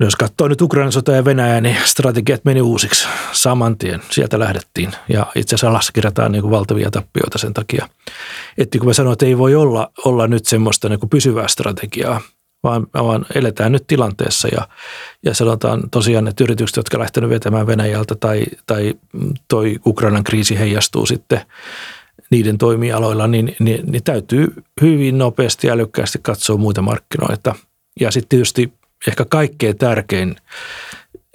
Jos katsoo nyt Ukrainan sota ja Venäjä, niin strategiat meni uusiksi saman tien. Sieltä lähdettiin ja itse asiassa alas kirjataan niin kuin valtavia tappioita sen takia. Että kun mä sanoin, että ei voi olla, olla nyt semmoista niin kuin pysyvää strategiaa, vaan, vaan eletään nyt tilanteessa ja, ja sanotaan tosiaan, että yritykset, jotka lähtenyt vetämään Venäjältä tai, tai toi Ukrainan kriisi heijastuu sitten niiden toimialoilla, niin, niin, niin täytyy hyvin nopeasti ja älykkäästi katsoa muita markkinoita. Ja sitten tietysti ehkä kaikkein tärkein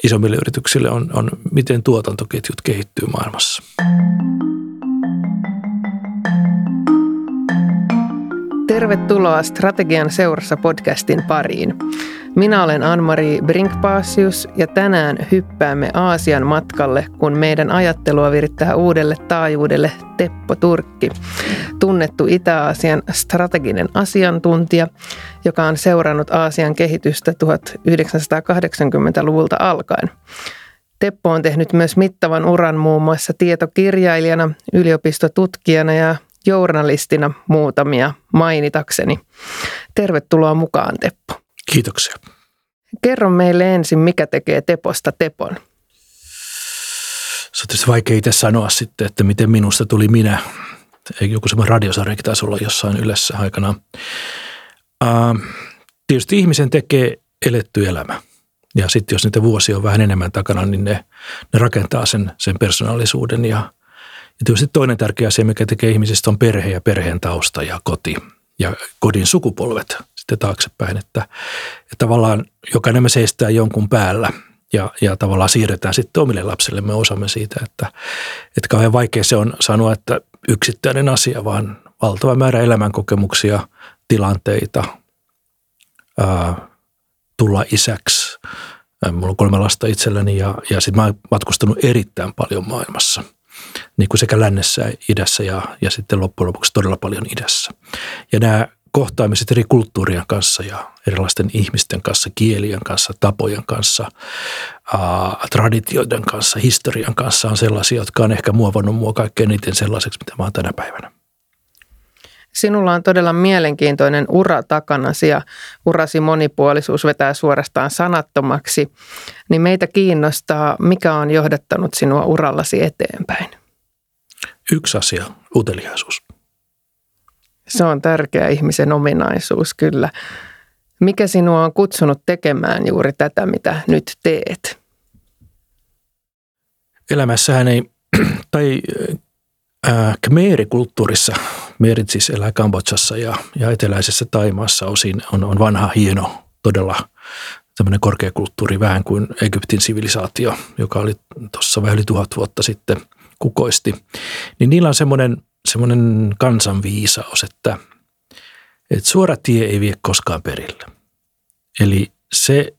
isommille yrityksille on, on miten tuotantoketjut kehittyy maailmassa. Tervetuloa Strategian seurassa podcastin pariin. Minä olen Anmari Brinkpaasius ja tänään hyppäämme Aasian matkalle, kun meidän ajattelua virittää uudelle taajuudelle Teppo Turkki, tunnettu Itä-Aasian strateginen asiantuntija, joka on seurannut Aasian kehitystä 1980-luvulta alkaen. Teppo on tehnyt myös mittavan uran muun muassa tietokirjailijana, yliopistotutkijana ja journalistina muutamia mainitakseni. Tervetuloa mukaan Teppo. Kiitoksia. Kerro meille ensin, mikä tekee Teposta Tepon. Se on tietysti vaikea itse sanoa sitten, että miten minusta tuli minä. Joku semmoinen radiosarjakin taisi olla jossain yleensä aikana. Uh, tietysti ihmisen tekee eletty elämä. Ja sitten jos niitä vuosia on vähän enemmän takana, niin ne, ne rakentaa sen, sen persoonallisuuden. Ja, ja tietysti toinen tärkeä asia, mikä tekee ihmisestä, on perhe ja perheen tausta ja koti ja kodin sukupolvet sitten taaksepäin. Että, että tavallaan jokainen me seistää jonkun päällä ja, ja tavallaan siirretään sitten omille lapsille me osamme siitä, että, että kauhean vaikea se on sanoa, että yksittäinen asia, vaan valtava määrä elämänkokemuksia, tilanteita, ää, tulla isäksi. Mulla on kolme lasta itselläni ja, ja sitten mä oon matkustanut erittäin paljon maailmassa – niin kuin sekä lännessä, idässä ja, ja sitten loppujen lopuksi todella paljon idässä. Ja nämä kohtaamiset eri kulttuurien kanssa ja erilaisten ihmisten kanssa, kielien kanssa, tapojen kanssa, ää, traditioiden kanssa, historian kanssa on sellaisia, jotka on ehkä muovannut mua kaikkein eniten sellaiseksi, mitä mä oon tänä päivänä. Sinulla on todella mielenkiintoinen ura takanasi ja urasi monipuolisuus vetää suorastaan sanattomaksi. Niin meitä kiinnostaa, mikä on johdattanut sinua urallasi eteenpäin? Yksi asia, uteliaisuus. Se on tärkeä ihmisen ominaisuus kyllä. Mikä sinua on kutsunut tekemään juuri tätä, mitä nyt teet? Elämässähän ei, tai äh, Khmeri-kulttuurissa, Merit siis elää Kambodsassa ja, ja eteläisessä Taimaassa osin on, on vanha, hieno, todella tämmöinen korkeakulttuuri, vähän kuin Egyptin sivilisaatio, joka oli tuossa vähän yli tuhat vuotta sitten kukoisti. Niin niillä on semmoinen semmoinen kansanviisaus, että, että suora tie ei vie koskaan perille. Eli se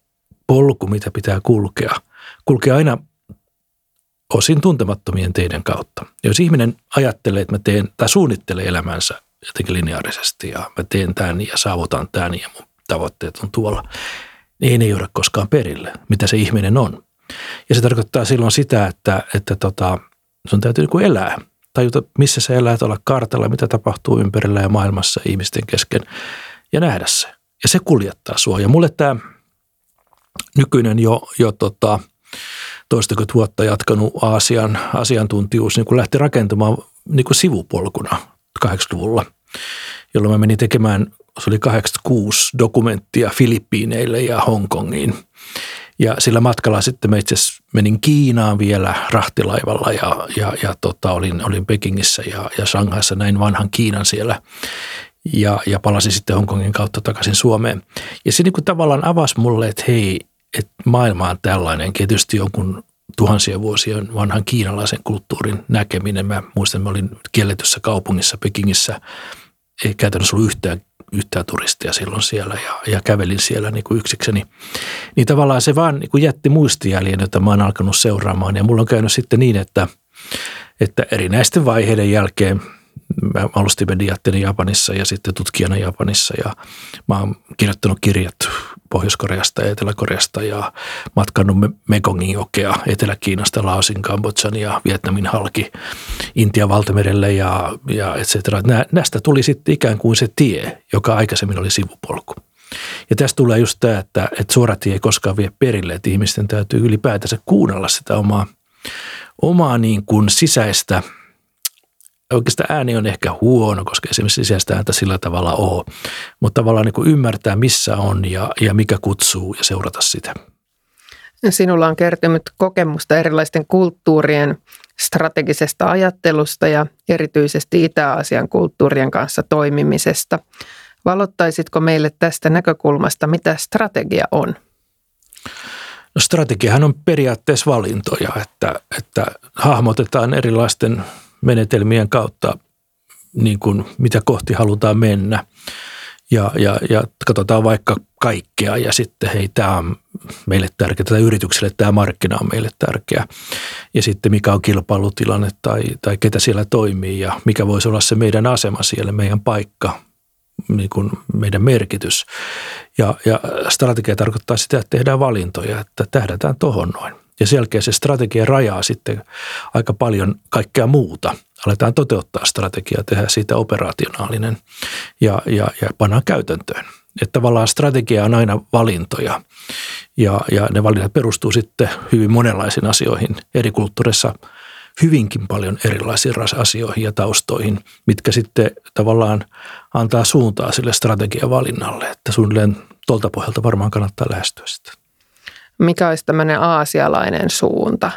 polku, mitä pitää kulkea, kulkee aina osin tuntemattomien teiden kautta. Jos ihminen ajattelee, että mä teen tai suunnittelee elämänsä jotenkin lineaarisesti ja mä teen tämän ja saavutan tämän ja mun tavoitteet on tuolla, niin ei ne jouda koskaan perille, mitä se ihminen on. Ja se tarkoittaa silloin sitä, että, että tota, sun täytyy niin elää – tajuta, missä sä elät, olla kartalla, mitä tapahtuu ympärillä ja maailmassa ihmisten kesken ja nähdä se. Ja se kuljettaa sua. Ja mulle tämä nykyinen jo, jo tota, toistakymmentä vuotta jatkanut Aasian asiantuntijuus niin kun lähti rakentamaan niin kuin sivupolkuna 80-luvulla, jolloin mä menin tekemään, se oli 86 dokumenttia Filippiineille ja Hongkongiin – ja sillä matkalla sitten mä itse menin Kiinaan vielä rahtilaivalla ja, ja, ja tota, olin, olin Pekingissä ja, ja Shanghaissa näin vanhan Kiinan siellä ja, ja palasin sitten Hongkongin kautta takaisin Suomeen. Ja se niin kuin tavallaan avasi mulle, että hei, että maailma on tällainen. Tietysti jonkun tuhansien vuosien vanhan kiinalaisen kulttuurin näkeminen. Mä muistan, että mä olin kielletyssä kaupungissa Pekingissä. Ei käytännössä ollut yhtään yhtään turistia silloin siellä ja, ja kävelin siellä niin kuin yksikseni. Niin tavallaan se vaan niin kuin jätti muistijäljen, jota mä oon alkanut seuraamaan. Ja mulla on käynyt sitten niin, että, että erinäisten vaiheiden jälkeen mä alustin Japanissa ja sitten tutkijana Japanissa ja mä oon kirjoittanut kirjat Pohjois-Koreasta ja Etelä-Koreasta ja matkannut Mekongin jokea Etelä-Kiinasta, Laosin, Kambodjan ja Vietnamin halki Intian valtamerelle ja, ja et cetera. Näistä tuli sitten ikään kuin se tie, joka aikaisemmin oli sivupolku. Ja tässä tulee just tämä, että, että suoratie ei koskaan vie perille, että ihmisten täytyy ylipäätänsä kuunnella sitä omaa, omaa niin kuin sisäistä – oikeastaan ääni on ehkä huono, koska esimerkiksi sisäistä ääntä sillä tavalla ole, mutta tavallaan niin kuin ymmärtää, missä on ja, ja mikä kutsuu ja seurata sitä. Sinulla on kertynyt kokemusta erilaisten kulttuurien strategisesta ajattelusta ja erityisesti Itä-Aasian kulttuurien kanssa toimimisesta. Valottaisitko meille tästä näkökulmasta, mitä strategia on? No strategiahan on periaatteessa valintoja, että, että hahmotetaan erilaisten menetelmien kautta, niin kuin mitä kohti halutaan mennä. Ja, ja, ja katsotaan vaikka kaikkea ja sitten hei, tämä on meille tärkeää, tai yritykselle tämä markkina on meille tärkeä. Ja sitten mikä on kilpailutilanne tai, tai ketä siellä toimii ja mikä voisi olla se meidän asema siellä, meidän paikka, niin kuin meidän merkitys. Ja, ja strategia tarkoittaa sitä, että tehdään valintoja, että tähdätään tuohon noin. Ja sen jälkeen se strategia rajaa sitten aika paljon kaikkea muuta. Aletaan toteuttaa strategiaa, tehdä siitä operationaalinen ja, ja, ja pannaan käytäntöön. Että tavallaan strategia on aina valintoja ja, ja ne valinnat perustuu sitten hyvin monenlaisiin asioihin eri kulttuureissa hyvinkin paljon erilaisiin asioihin ja taustoihin, mitkä sitten tavallaan antaa suuntaa sille strategiavalinnalle, että suunnilleen tuolta pohjalta varmaan kannattaa lähestyä sitä mikä olisi tämmöinen aasialainen suunta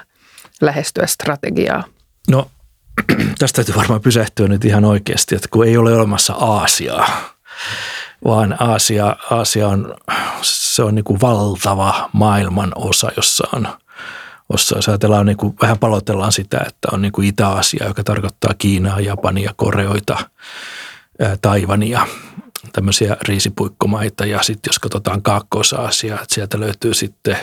lähestyä strategiaa? No tästä täytyy varmaan pysähtyä nyt ihan oikeasti, että kun ei ole olemassa Aasiaa, vaan Aasia, Aasia on, se on niin kuin valtava maailman osa, jossa on, jossa jos ajatellaan, niin kuin, vähän palotellaan sitä, että on niin kuin Itä-Aasia, joka tarkoittaa Kiinaa, Japania, Koreoita, Taivania tämmöisiä riisipuikkomaita ja sitten jos katsotaan Kaakkois-Aasiaa, että sieltä löytyy sitten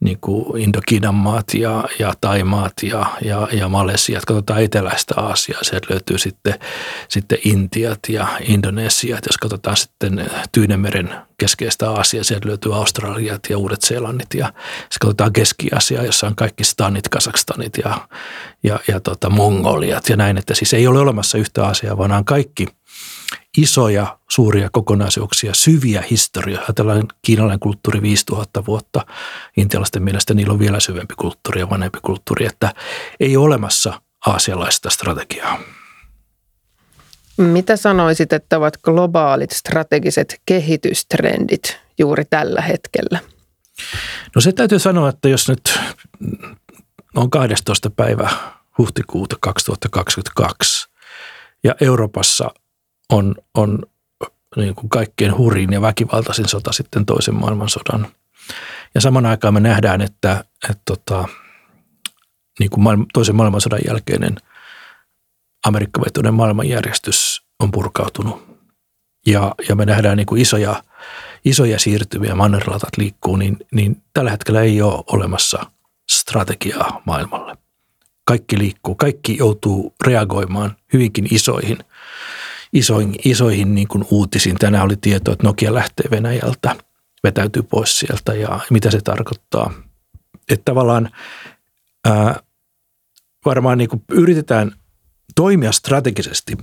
niin kuin Indokiinan maat ja, ja Taimaat ja, ja, ja Malesiat. Katsotaan eteläistä Aasiaa, sieltä löytyy sitten, sitten Intiat ja Indonesiat. Jos katsotaan sitten Tyynemeren keskeistä Aasiaa, sieltä löytyy Australiat ja Uudet-Seelannit ja sitten katsotaan Keski-Aasiaa, jossa on kaikki Stanit, Kasakstanit ja, ja, ja tota Mongoliat ja näin, että siis ei ole olemassa yhtä asiaa, vaan on kaikki – isoja, suuria kokonaisuuksia, syviä historioita. Tällainen kiinalainen kulttuuri 5000 vuotta. Intialaisten mielestä niillä on vielä syvempi kulttuuri ja vanhempi kulttuuri, että ei ole olemassa aasialaista strategiaa. Mitä sanoisit, että ovat globaalit strategiset kehitystrendit juuri tällä hetkellä? No se täytyy sanoa, että jos nyt on 12. päivä huhtikuuta 2022 ja Euroopassa on, on niin kuin kaikkein hurin ja väkivaltaisin sota sitten toisen maailmansodan. Ja saman aikaan me nähdään, että, että tota, niin kuin maailman, toisen maailmansodan jälkeinen amerikkavetoinen maailmanjärjestys on purkautunut. Ja, ja me nähdään niin kuin isoja, isoja siirtymiä, mannerlatat liikkuu, niin, niin tällä hetkellä ei ole olemassa strategiaa maailmalle. Kaikki liikkuu, kaikki joutuu reagoimaan hyvinkin isoihin – isoihin, isoihin niin kuin uutisiin. Tänään oli tieto, että Nokia lähtee Venäjältä, vetäytyy pois sieltä ja mitä se tarkoittaa. Että tavallaan ää, varmaan niin kuin yritetään toimia strategisesti,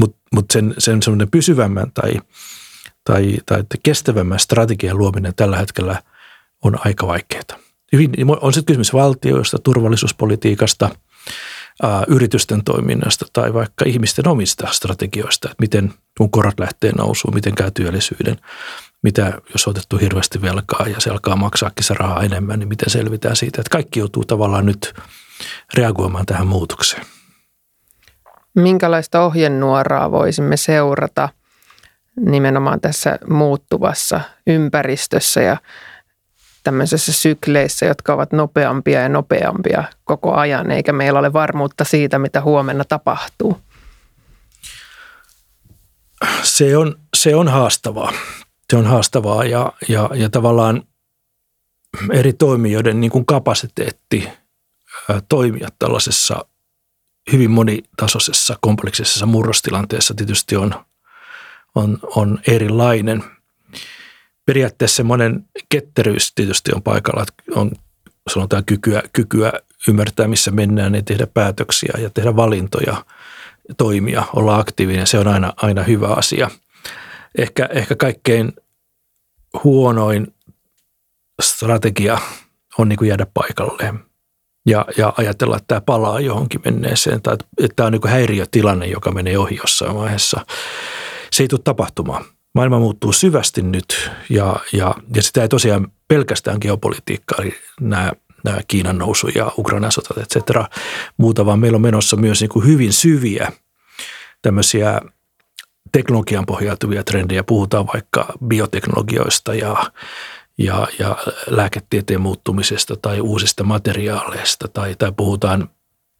mutta mut sen, sen semmoinen pysyvämmän tai, tai, tai kestävämmän strategian luominen tällä hetkellä on aika vaikeaa. Hyvin, on sitten kysymys valtioista, turvallisuuspolitiikasta – yritysten toiminnasta tai vaikka ihmisten omista strategioista, että miten kun korot lähtee nousuun, miten käy työllisyyden, mitä jos on otettu hirveästi velkaa ja se alkaa maksaakin se rahaa enemmän, niin miten selvitään siitä, että kaikki joutuu tavallaan nyt reagoimaan tähän muutokseen. Minkälaista ohjenuoraa voisimme seurata nimenomaan tässä muuttuvassa ympäristössä ja tämmöisessä sykleissä, jotka ovat nopeampia ja nopeampia koko ajan, eikä meillä ole varmuutta siitä, mitä huomenna tapahtuu? Se on, se on haastavaa. Se on haastavaa ja, ja, ja tavallaan eri toimijoiden niin kuin kapasiteetti toimia tällaisessa hyvin monitasoisessa kompleksisessa murrostilanteessa tietysti on, on, on erilainen – periaatteessa semmoinen ketteryys tietysti on paikalla, että on sanotaan kykyä, kykyä ymmärtää, missä mennään ja tehdä päätöksiä ja tehdä valintoja, toimia, olla aktiivinen. Se on aina, aina hyvä asia. Ehkä, ehkä kaikkein huonoin strategia on niin kuin jäädä paikalleen ja, ja ajatella, että tämä palaa johonkin menneeseen tai että tämä on niin kuin häiriötilanne, joka menee ohi jossain vaiheessa. Se ei tule tapahtumaan. Maailma muuttuu syvästi nyt ja, ja, ja sitä ei tosiaan pelkästään geopolitiikka, eli nämä, nämä Kiinan nousu ja Ukrainan sotat, et cetera, muuta, vaan meillä on menossa myös niin kuin hyvin syviä tämmöisiä teknologian pohjautuvia trendejä. Puhutaan vaikka bioteknologioista ja, ja, ja lääketieteen muuttumisesta tai uusista materiaaleista tai, tai puhutaan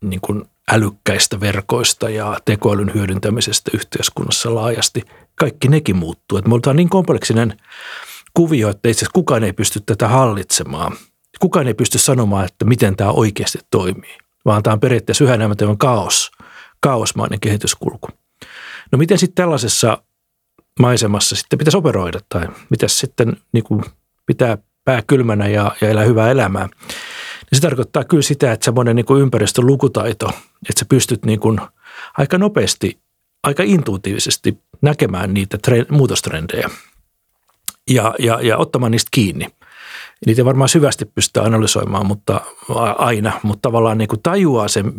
niin kuin älykkäistä verkoista ja tekoälyn hyödyntämisestä yhteiskunnassa laajasti. Kaikki nekin muuttuu. Että me ollaan niin kompleksinen kuvio, että itse asiassa kukaan ei pysty tätä hallitsemaan. Kukaan ei pysty sanomaan, että miten tämä oikeasti toimii, vaan tämä on periaatteessa yhä enemmän kaos, kaosmainen kehityskulku. No miten sitten tällaisessa maisemassa sitten pitäisi operoida tai mitä sitten niin kuin pitää pää kylmänä ja, ja elää hyvää elämää. Niin se tarkoittaa kyllä sitä, että semmoinen niin ympäristön lukutaito, että sä pystyt niin kuin aika nopeasti, aika intuitiivisesti näkemään niitä tre- muutostrendejä ja, ja, ja ottamaan niistä kiinni. Niitä varmaan syvästi pystytään analysoimaan mutta aina, mutta tavallaan niin kuin tajuaa sen,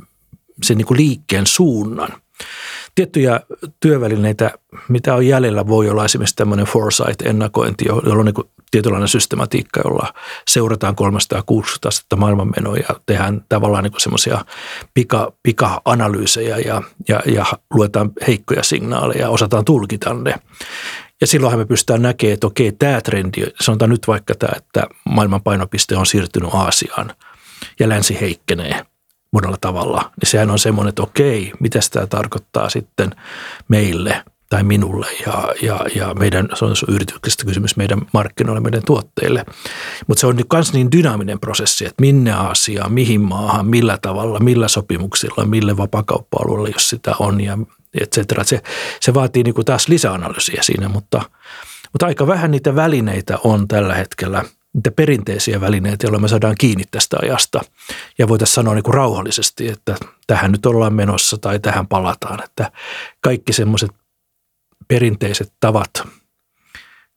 sen niin kuin liikkeen suunnan – tiettyjä työvälineitä, mitä on jäljellä, voi olla esimerkiksi tämmöinen foresight-ennakointi, jolla on niin tietynlainen systematiikka, jolla seurataan 360 astetta maailmanmenoa ja tehdään tavallaan niin semmoisia pika, pika-analyysejä ja, ja, ja luetaan heikkoja signaaleja ja osataan tulkita ne. Ja silloinhan me pystytään näkemään, että okei, tämä trendi, sanotaan nyt vaikka tämä, että maailman painopiste on siirtynyt Aasiaan ja länsi heikkenee – monella tavalla, niin sehän on semmoinen, että okei, mitä tämä tarkoittaa sitten meille tai minulle ja, ja, ja meidän, se on yrityksestä kysymys meidän markkinoille, meidän tuotteille. Mutta se on myös niin dynaaminen prosessi, että minne Aasiaan, mihin maahan, millä tavalla, millä sopimuksilla, mille vapakauppa-alueelle, jos sitä on ja et cetera. Se, se vaatii niin kuin taas lisäanalyysiä siinä, mutta, mutta aika vähän niitä välineitä on tällä hetkellä – niitä perinteisiä välineitä, joilla me saadaan kiinni tästä ajasta. Ja voitaisiin sanoa niin kuin rauhallisesti, että tähän nyt ollaan menossa tai tähän palataan. Että kaikki semmoiset perinteiset tavat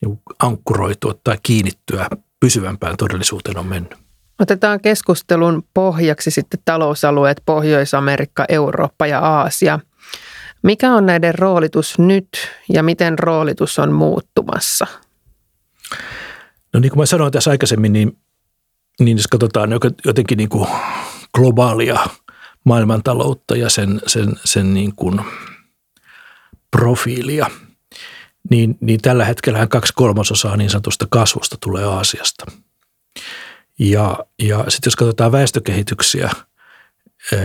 niin ankkuroitua tai kiinnittyä pysyvämpään todellisuuteen on mennyt. Otetaan keskustelun pohjaksi sitten talousalueet Pohjois-Amerikka, Eurooppa ja Aasia. Mikä on näiden roolitus nyt ja miten roolitus on muuttumassa? No niin kuin mä sanoin tässä aikaisemmin, niin, niin jos katsotaan jotenkin niin kuin globaalia maailmantaloutta ja sen, sen, sen niin kuin profiilia, niin, niin tällä hetkellä kaksi kolmasosaa niin sanotusta kasvusta tulee Aasiasta. Ja, ja sitten jos katsotaan väestökehityksiä,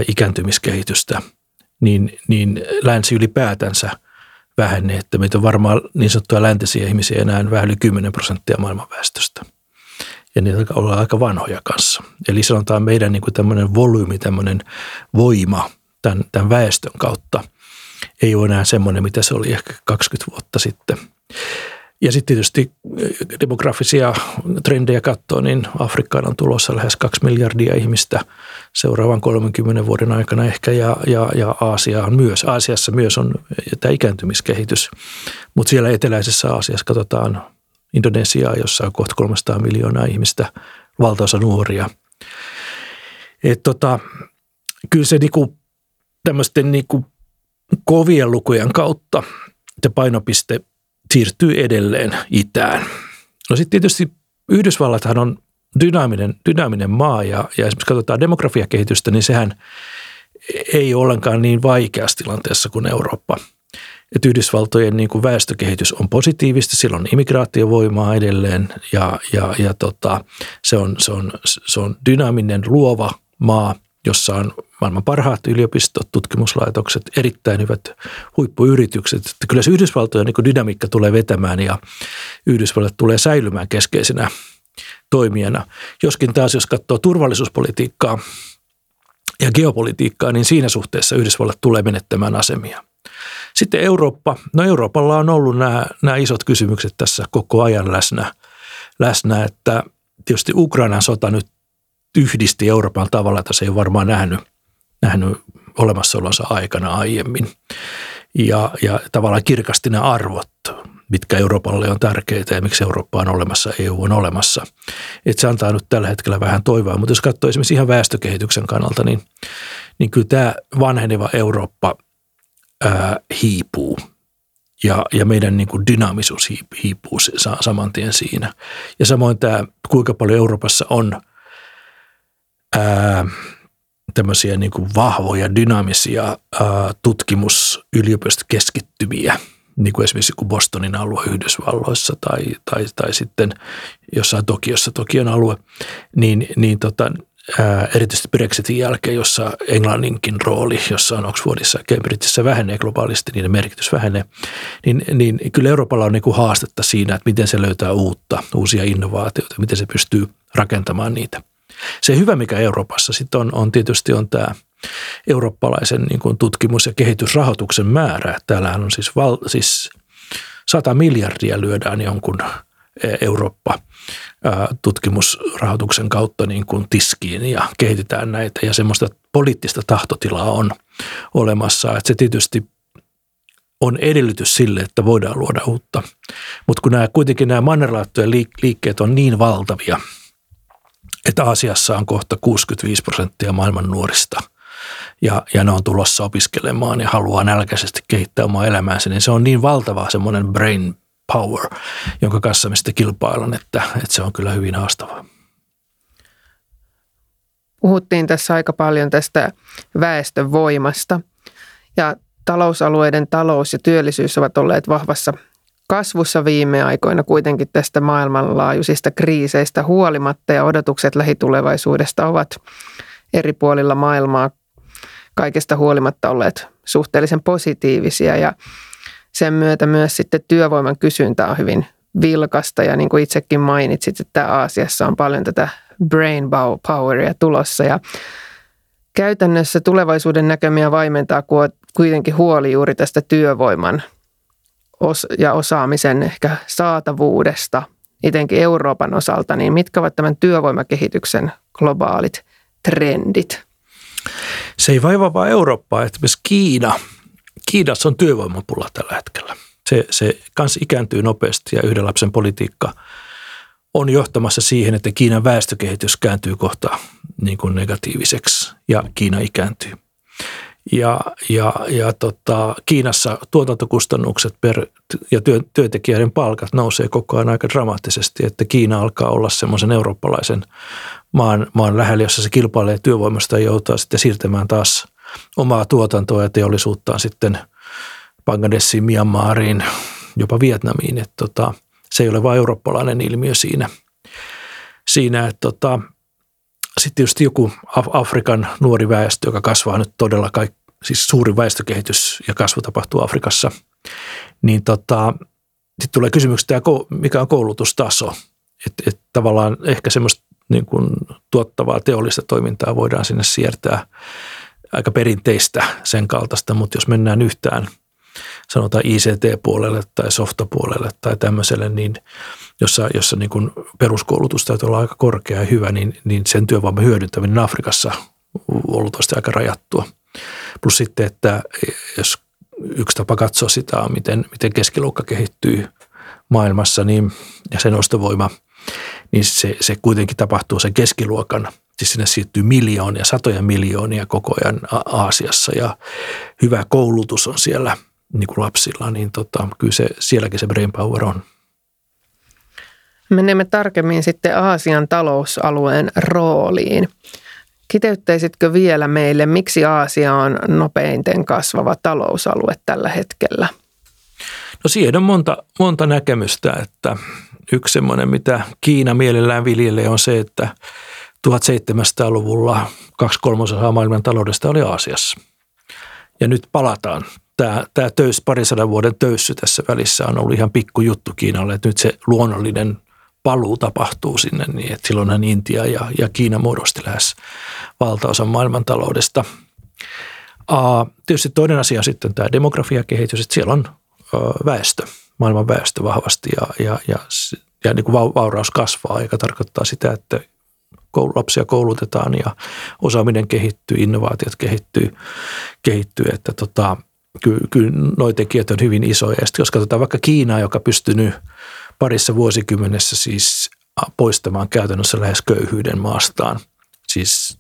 ikääntymiskehitystä, niin, niin länsi ylipäätänsä – vähene, että meitä on varmaan niin sanottuja läntisiä ihmisiä enää vähän yli 10 prosenttia maailman väestöstä. Ja niitä ollaan aika vanhoja kanssa. Eli sanotaan meidän niin kuin tämmöinen volyymi, tämmöinen voima tämän, tämän väestön kautta ei ole enää semmoinen, mitä se oli ehkä 20 vuotta sitten. Ja sitten tietysti eh, demografisia trendejä katsoo, niin Afrikkaan on tulossa lähes kaksi miljardia ihmistä seuraavan 30 vuoden aikana ehkä, ja, ja, ja Aasia on myös. Aasiassa myös on tämä ikääntymiskehitys, mutta siellä eteläisessä Aasiassa katsotaan Indonesiaa, jossa on kohta 300 miljoonaa ihmistä, valtaosa nuoria. Et tota, kyllä se niinku, tämmöisten niinku kovien lukujen kautta se painopiste siirtyy edelleen itään. No sitten tietysti Yhdysvallathan on dynaaminen, dynaaminen maa ja, ja esimerkiksi katsotaan demografiakehitystä, niin sehän ei ole ollenkaan niin vaikeassa tilanteessa kuin Eurooppa. Et Yhdysvaltojen niin kuin väestökehitys on positiivista, sillä on immigraatiovoimaa edelleen ja, ja, ja tota, se, on, se, on, se on dynaaminen, luova maa – jossa on maailman parhaat yliopistot, tutkimuslaitokset, erittäin hyvät huippuyritykset. Että kyllä se Yhdysvaltojen niin dynamiikka tulee vetämään ja Yhdysvallat tulee säilymään keskeisenä toimijana. Joskin taas, jos katsoo turvallisuuspolitiikkaa ja geopolitiikkaa, niin siinä suhteessa Yhdysvallat tulee menettämään asemia. Sitten Eurooppa. No Euroopalla on ollut nämä, nämä isot kysymykset tässä koko ajan läsnä, läsnä että tietysti Ukrainan sota nyt yhdisti Euroopan tavalla, että se ei ole varmaan nähnyt, nähnyt olemassaolonsa aikana aiemmin. Ja, ja tavallaan kirkasti ne arvot. mitkä Euroopalle on tärkeitä ja miksi Eurooppa on olemassa, EU on olemassa. Et se antaa nyt tällä hetkellä vähän toivoa, mutta jos katsoo esimerkiksi ihan väestökehityksen kannalta, niin, niin kyllä tämä vanheneva Eurooppa ää, hiipuu ja, ja meidän niin kuin dynaamisuus hiipuu saman tien siinä. Ja samoin tämä, kuinka paljon Euroopassa on ää, tämmöisiä niin kuin vahvoja, dynaamisia ää, niin kuin esimerkiksi kuin Bostonin alue Yhdysvalloissa tai, tai, tai sitten jossain Tokiossa, Tokion alue, niin, niin tota, ää, erityisesti Brexitin jälkeen, jossa Englanninkin rooli, jossa on Oxfordissa ja Cambridgeissa vähenee globaalisti, niiden merkitys vähenee, niin, niin kyllä Euroopalla on niin kuin haastetta siinä, että miten se löytää uutta, uusia innovaatioita, miten se pystyy rakentamaan niitä. Se hyvä, mikä Euroopassa sitten on, on tietysti on tämä eurooppalaisen niin kuin tutkimus- ja kehitysrahoituksen määrä. Täällähän on siis, val, siis 100 miljardia lyödään jonkun e, Eurooppa tutkimusrahoituksen kautta niin kuin tiskiin ja kehitetään näitä ja semmoista poliittista tahtotilaa on olemassa. Että se tietysti on edellytys sille, että voidaan luoda uutta. Mutta kun nämä, kuitenkin nämä mannerlaattojen liikkeet on niin valtavia – että Aasiassa on kohta 65 prosenttia maailman nuorista ja, ja ne on tulossa opiskelemaan ja haluaa nälkäisesti kehittää omaa elämäänsä, niin se on niin valtava semmoinen brain power, jonka kanssa me sitten kilpaillaan, että, että se on kyllä hyvin haastavaa. Puhuttiin tässä aika paljon tästä väestövoimasta ja talousalueiden talous ja työllisyys ovat olleet vahvassa kasvussa viime aikoina kuitenkin tästä maailmanlaajuisista kriiseistä huolimatta ja odotukset lähitulevaisuudesta ovat eri puolilla maailmaa kaikesta huolimatta olleet suhteellisen positiivisia. Ja sen myötä myös sitten työvoiman kysyntä on hyvin vilkasta. Ja niin kuin itsekin mainitsit, että Aasiassa on paljon tätä brain poweria tulossa. Ja käytännössä tulevaisuuden näkömiä vaimentaa kuitenkin huoli juuri tästä työvoiman ja osaamisen ehkä saatavuudesta, etenkin Euroopan osalta, niin mitkä ovat tämän työvoimakehityksen globaalit trendit? Se ei vaivaa vain Eurooppaa, että myös Kiina. Kiinassa on työvoimapula tällä hetkellä. Se, se kans ikääntyy nopeasti ja yhden lapsen politiikka on johtamassa siihen, että Kiinan väestökehitys kääntyy kohta niin kuin negatiiviseksi ja Kiina ikääntyy. Ja, ja, ja tota, Kiinassa tuotantokustannukset per, ja työ, työntekijöiden palkat nousee koko ajan aika dramaattisesti, että Kiina alkaa olla semmoisen eurooppalaisen maan, maan lähellä, jossa se kilpailee työvoimasta ja joutuu sitten siirtämään taas omaa tuotantoa ja teollisuuttaan sitten Bangladesiin, Myanmariin, jopa Vietnamiin. Että tota, se ei ole vain eurooppalainen ilmiö siinä, siinä että tota, sitten tietysti joku Afrikan nuori väestö, joka kasvaa nyt todella kaik, siis suuri väestökehitys ja kasvu tapahtuu Afrikassa, niin tota, sitten tulee kysymys, että mikä on koulutustaso. Että et tavallaan ehkä semmoista niin kuin tuottavaa teollista toimintaa voidaan sinne siirtää aika perinteistä sen kaltaista, mutta jos mennään yhtään sanotaan ICT-puolelle tai softapuolelle tai tämmöiselle, niin jossa, jossa niin kuin peruskoulutus täytyy olla aika korkea ja hyvä, niin, niin sen työvoiman hyödyntäminen Afrikassa on ollut aika rajattua. Plus sitten, että jos yksi tapa katsoa sitä on, miten, miten keskiluokka kehittyy maailmassa niin, ja sen ostovoima, niin se, se kuitenkin tapahtuu sen keskiluokan, siis sinne siirtyy miljoonia, satoja miljoonia koko ajan Aasiassa ja hyvä koulutus on siellä niin kuin lapsilla, niin tota, kyllä se, sielläkin se brain power on. Menemme tarkemmin sitten Aasian talousalueen rooliin. Kiteyttäisitkö vielä meille, miksi Aasia on nopeinten kasvava talousalue tällä hetkellä? No siihen on monta, monta näkemystä, että yksi semmoinen, mitä Kiina mielellään viljelee on se, että 1700-luvulla kaksi kolmasosaa maailman taloudesta oli Aasiassa. Ja nyt palataan. Tämä, tämä töys, parisadan vuoden töyssy tässä välissä on ollut ihan pikku juttu Kiinalle, että nyt se luonnollinen paluu tapahtuu sinne niin, että silloinhan Intia ja, ja Kiina muodosti lähes valtaosan maailmantaloudesta. Uh, tietysti toinen asia on sitten tämä demografiakehitys, että siellä on uh, väestö, maailman väestö vahvasti ja, ja, ja, ja niin kuin vauraus kasvaa, joka tarkoittaa sitä, että lapsia koulutetaan ja osaaminen kehittyy, innovaatiot kehittyy, kehittyy että tota, kyllä, kyllä nuo tekijät on hyvin isoja. Ja sitten jos katsotaan vaikka Kiinaa, joka pystynyt parissa vuosikymmenessä siis poistamaan käytännössä lähes köyhyyden maastaan, siis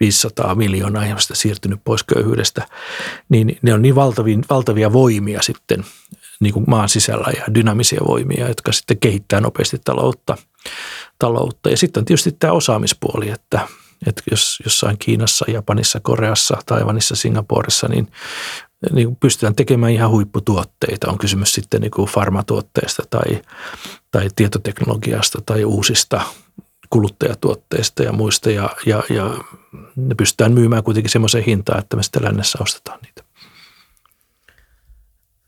500 miljoonaa ihmistä siirtynyt pois köyhyydestä, niin ne on niin valtavia, valtavia voimia sitten niin kuin maan sisällä ja dynaamisia voimia, jotka sitten kehittää nopeasti taloutta. taloutta. Ja sitten on tietysti tämä osaamispuoli, että, että jos jossain Kiinassa, Japanissa, Koreassa, Taivanissa, Singaporessa, niin, niin pystytään tekemään ihan huipputuotteita. On kysymys sitten niin kuin farmatuotteista tai, tai tietoteknologiasta tai uusista kuluttajatuotteista ja muista ja, ja, ja ne pystytään myymään kuitenkin semmoiseen hintaan, että me sitten lännessä ostetaan niitä.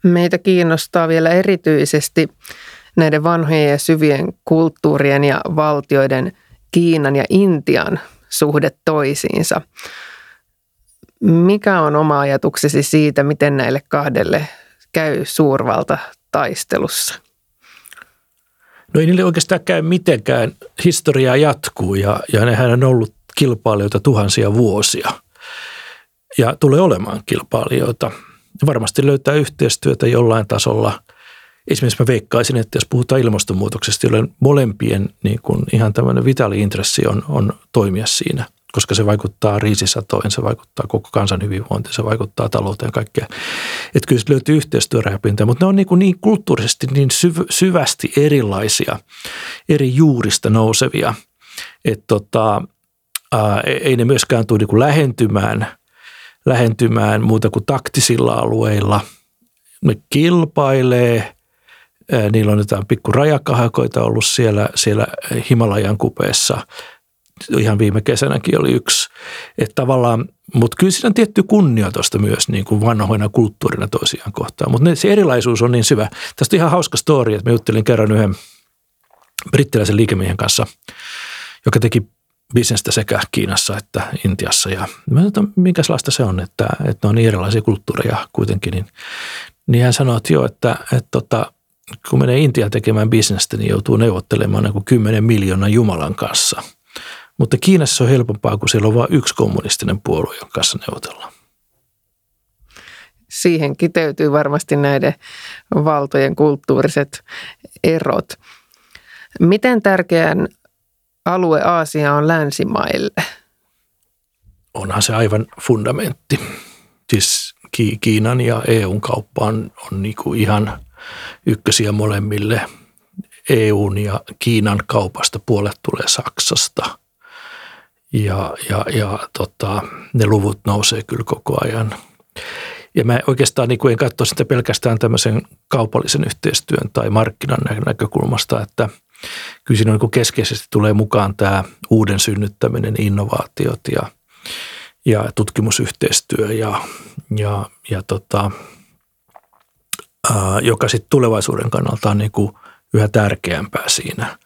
Meitä kiinnostaa vielä erityisesti näiden vanhojen ja syvien kulttuurien ja valtioiden Kiinan ja Intian suhde toisiinsa. Mikä on oma ajatuksesi siitä, miten näille kahdelle käy suurvalta taistelussa? No ei niille oikeastaan käy mitenkään. Historia jatkuu ja, ja nehän on ollut kilpailijoita tuhansia vuosia ja tulee olemaan kilpailijoita. Varmasti löytää yhteistyötä jollain tasolla. Esimerkiksi mä veikkaisin, että jos puhutaan ilmastonmuutoksesta, jolloin molempien niin kuin ihan tämmöinen vitaali intressi on, on toimia siinä – koska se vaikuttaa riisisatoihin, se vaikuttaa koko kansan hyvinvointiin, se vaikuttaa talouteen ja kaikkea. Että kyllä löytyy yhteistyöräpintä, mutta ne on niin, kuin niin kulttuurisesti niin syv- syvästi erilaisia, eri juurista nousevia, että tota, ää, ei ne myöskään tule niin kuin lähentymään, lähentymään muuta kuin taktisilla alueilla. Ne kilpailee, niillä on jotain pikku rajakahakoita ollut siellä, siellä Himalajan kupeessa – ihan viime kesänäkin oli yksi. Että tavallaan, mutta kyllä siinä on tietty kunnioitusta myös niin kuin vanhoina kulttuurina toisiaan kohtaan. Mutta se erilaisuus on niin syvä. Tästä on ihan hauska story, että mä juttelin kerran yhden brittiläisen liikemiehen kanssa, joka teki bisnestä sekä Kiinassa että Intiassa. Ja mä sanoin, minkälaista se on, että, että ne on niin erilaisia kulttuureja kuitenkin. Niin, niin hän sanoi, että joo, että, että että kun menee Intiaan tekemään bisnestä, niin joutuu neuvottelemaan niin kuin 10 miljoonan Jumalan kanssa – mutta Kiinassa on helpompaa, kun siellä on vain yksi kommunistinen puolue, jonka kanssa neuvotellaan. Siihen kiteytyy varmasti näiden valtojen kulttuuriset erot. Miten tärkeän alue Aasia on länsimaille? Onhan se aivan fundamentti. Siis Kiinan ja EUn kauppa on, on niin kuin ihan ykkösiä molemmille. EUn ja Kiinan kaupasta puolet tulee Saksasta – ja, ja, ja tota, ne luvut nousee kyllä koko ajan. Ja mä oikeastaan niin en katso sitä pelkästään tämmöisen kaupallisen yhteistyön tai markkinan näkökulmasta, että kyllä siinä on niin keskeisesti tulee mukaan tämä uuden synnyttäminen, innovaatiot ja, ja tutkimusyhteistyö ja, ja, ja tota, ää, joka sitten tulevaisuuden kannalta on niin kuin yhä tärkeämpää siinä –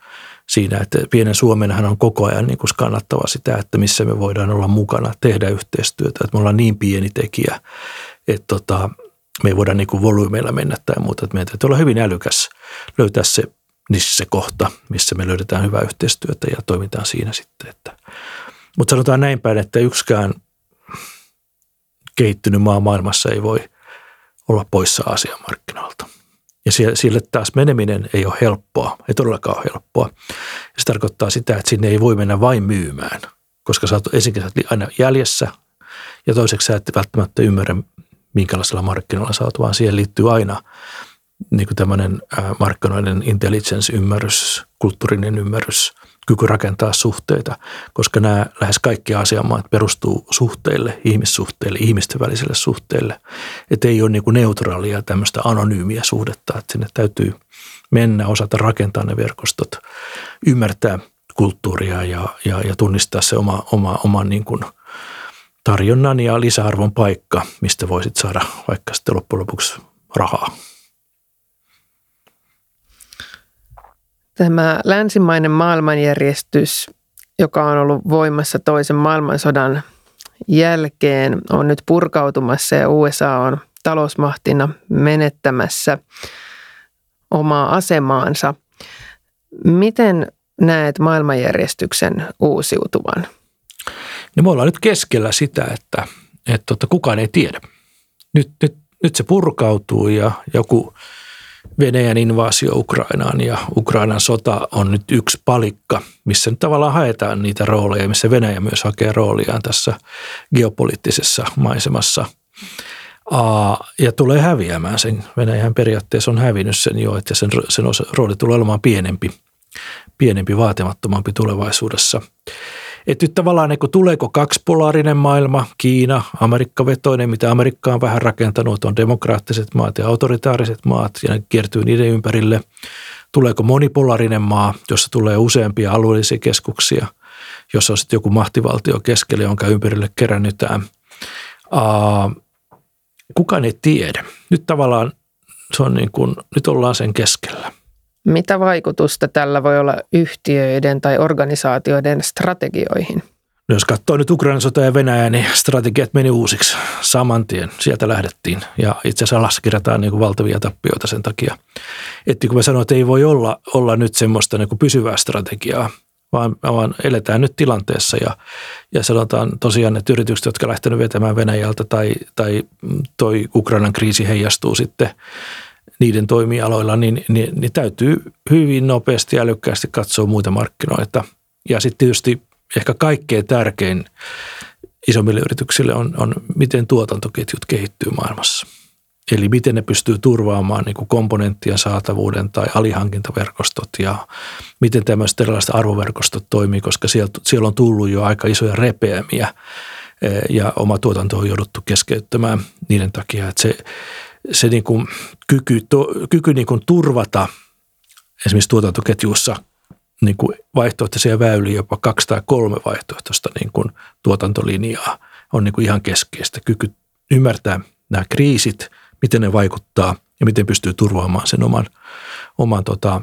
siinä, että pienen Suomenhan on koko ajan niin kuin kannattava sitä, että missä me voidaan olla mukana, tehdä yhteistyötä. Että me ollaan niin pieni tekijä, että tota, me ei voida niin kuin volyymeilla mennä tai muuta. Että meidän täytyy olla hyvin älykäs löytää se niissä se kohta, missä me löydetään hyvää yhteistyötä ja toimitaan siinä sitten. Että. Mutta sanotaan näin päin, että yksikään kehittynyt maa maailmassa ei voi olla poissa asiamarkkinoilta. Ja sille taas meneminen ei ole helppoa, ei todellakaan ole helppoa. Se tarkoittaa sitä, että sinne ei voi mennä vain myymään, koska sä oot ensinnäkin sä oot aina jäljessä ja toiseksi sä et välttämättä ymmärrä, minkälaisella markkinoilla sä oot, vaan siihen liittyy aina niin kuin tämmöinen markkinoiden intelligence-ymmärrys, kulttuurinen ymmärrys, kyky rakentaa suhteita, koska nämä lähes kaikki asiamaat perustuu suhteille, ihmissuhteille, ihmisten väliselle suhteille. Että ei ole niin kuin neutraalia tämmöistä anonyymiä suhdetta, että sinne täytyy mennä, osata rakentaa ne verkostot, ymmärtää kulttuuria ja, ja, ja tunnistaa se oma, oma, oma niin kuin tarjonnan ja lisäarvon paikka, mistä voisit saada vaikka sitten loppujen lopuksi rahaa. Tämä länsimainen maailmanjärjestys, joka on ollut voimassa toisen maailmansodan jälkeen, on nyt purkautumassa ja USA on talousmahtina menettämässä omaa asemaansa. Miten näet maailmanjärjestyksen uusiutuvan? No me ollaan nyt keskellä sitä, että, että, että kukaan ei tiedä. Nyt, nyt, nyt se purkautuu ja joku Venäjän invaasio Ukrainaan ja Ukrainan sota on nyt yksi palikka, missä nyt tavallaan haetaan niitä rooleja, missä Venäjä myös hakee rooliaan tässä geopoliittisessa maisemassa. Ja tulee häviämään sen. Venäjän periaatteessa on hävinnyt sen jo, että sen, sen rooli tulee olemaan pienempi, pienempi, vaatimattomampi tulevaisuudessa. Että nyt tavallaan niin tuleeko kaksipolaarinen maailma, Kiina, Amerikka-vetoinen, mitä Amerikka on vähän rakentanut, on demokraattiset maat ja autoritaariset maat ja ne kiertyy niiden ympärille. Tuleeko monipolaarinen maa, jossa tulee useampia alueellisia keskuksia, jossa on sitten joku mahtivaltio keskellä, jonka ympärille kerännytään. Uh, kukaan ei tiedä. Nyt tavallaan se on niin kuin, nyt ollaan sen keskellä. Mitä vaikutusta tällä voi olla yhtiöiden tai organisaatioiden strategioihin? No jos katsoo nyt Ukrainan sota ja Venäjä, niin strategiat meni uusiksi saman tien. Sieltä lähdettiin ja itse asiassa alas kirjataan niin kuin valtavia tappioita sen takia. Että kun mä sanoin, että ei voi olla, olla nyt semmoista niin kuin pysyvää strategiaa, vaan, vaan eletään nyt tilanteessa ja, ja sanotaan tosiaan, että yritykset, jotka lähtenyt vetämään Venäjältä tai, tai toi Ukrainan kriisi heijastuu sitten niiden toimialoilla, niin, niin, niin täytyy hyvin nopeasti ja älykkäästi katsoa muita markkinoita. Ja sitten tietysti ehkä kaikkein tärkein isommille yrityksille on, on miten tuotantoketjut kehittyy maailmassa. Eli miten ne pystyy turvaamaan niin kuin komponenttien saatavuuden tai alihankintaverkostot ja miten tämmöiset erilaiset arvoverkostot toimii, koska siellä, siellä on tullut jo aika isoja repeämiä eh, ja oma tuotanto on jouduttu keskeyttämään niiden takia, että se, se niin kuin kyky, to, kyky niin kuin turvata esimerkiksi tuotantoketjussa niin kuin vaihtoehtoisia väyliä, jopa kaksi tai kolme vaihtoehtoista niin kuin tuotantolinjaa on niin kuin ihan keskeistä. Kyky ymmärtää nämä kriisit, miten ne vaikuttaa ja miten pystyy turvaamaan sen oman, oman tota,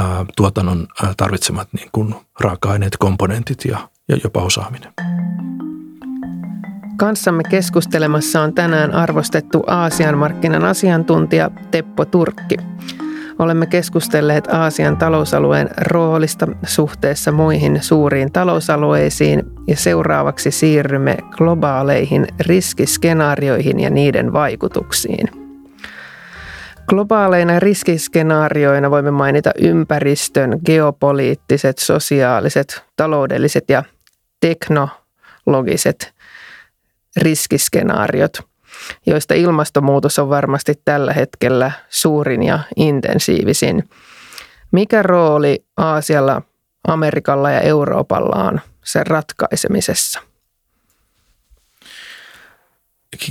ää, tuotannon ää, tarvitsemat niin kuin raaka-aineet, komponentit ja, ja jopa osaaminen. Kanssamme keskustelemassa on tänään arvostettu Aasian markkinan asiantuntija Teppo Turkki. Olemme keskustelleet Aasian talousalueen roolista suhteessa muihin suuriin talousalueisiin ja seuraavaksi siirrymme globaaleihin riskiskenaarioihin ja niiden vaikutuksiin. Globaaleina riskiskenaarioina voimme mainita ympäristön, geopoliittiset, sosiaaliset, taloudelliset ja teknologiset riskiskenaariot, joista ilmastonmuutos on varmasti tällä hetkellä suurin ja intensiivisin. Mikä rooli Aasialla, Amerikalla ja Euroopalla on sen ratkaisemisessa?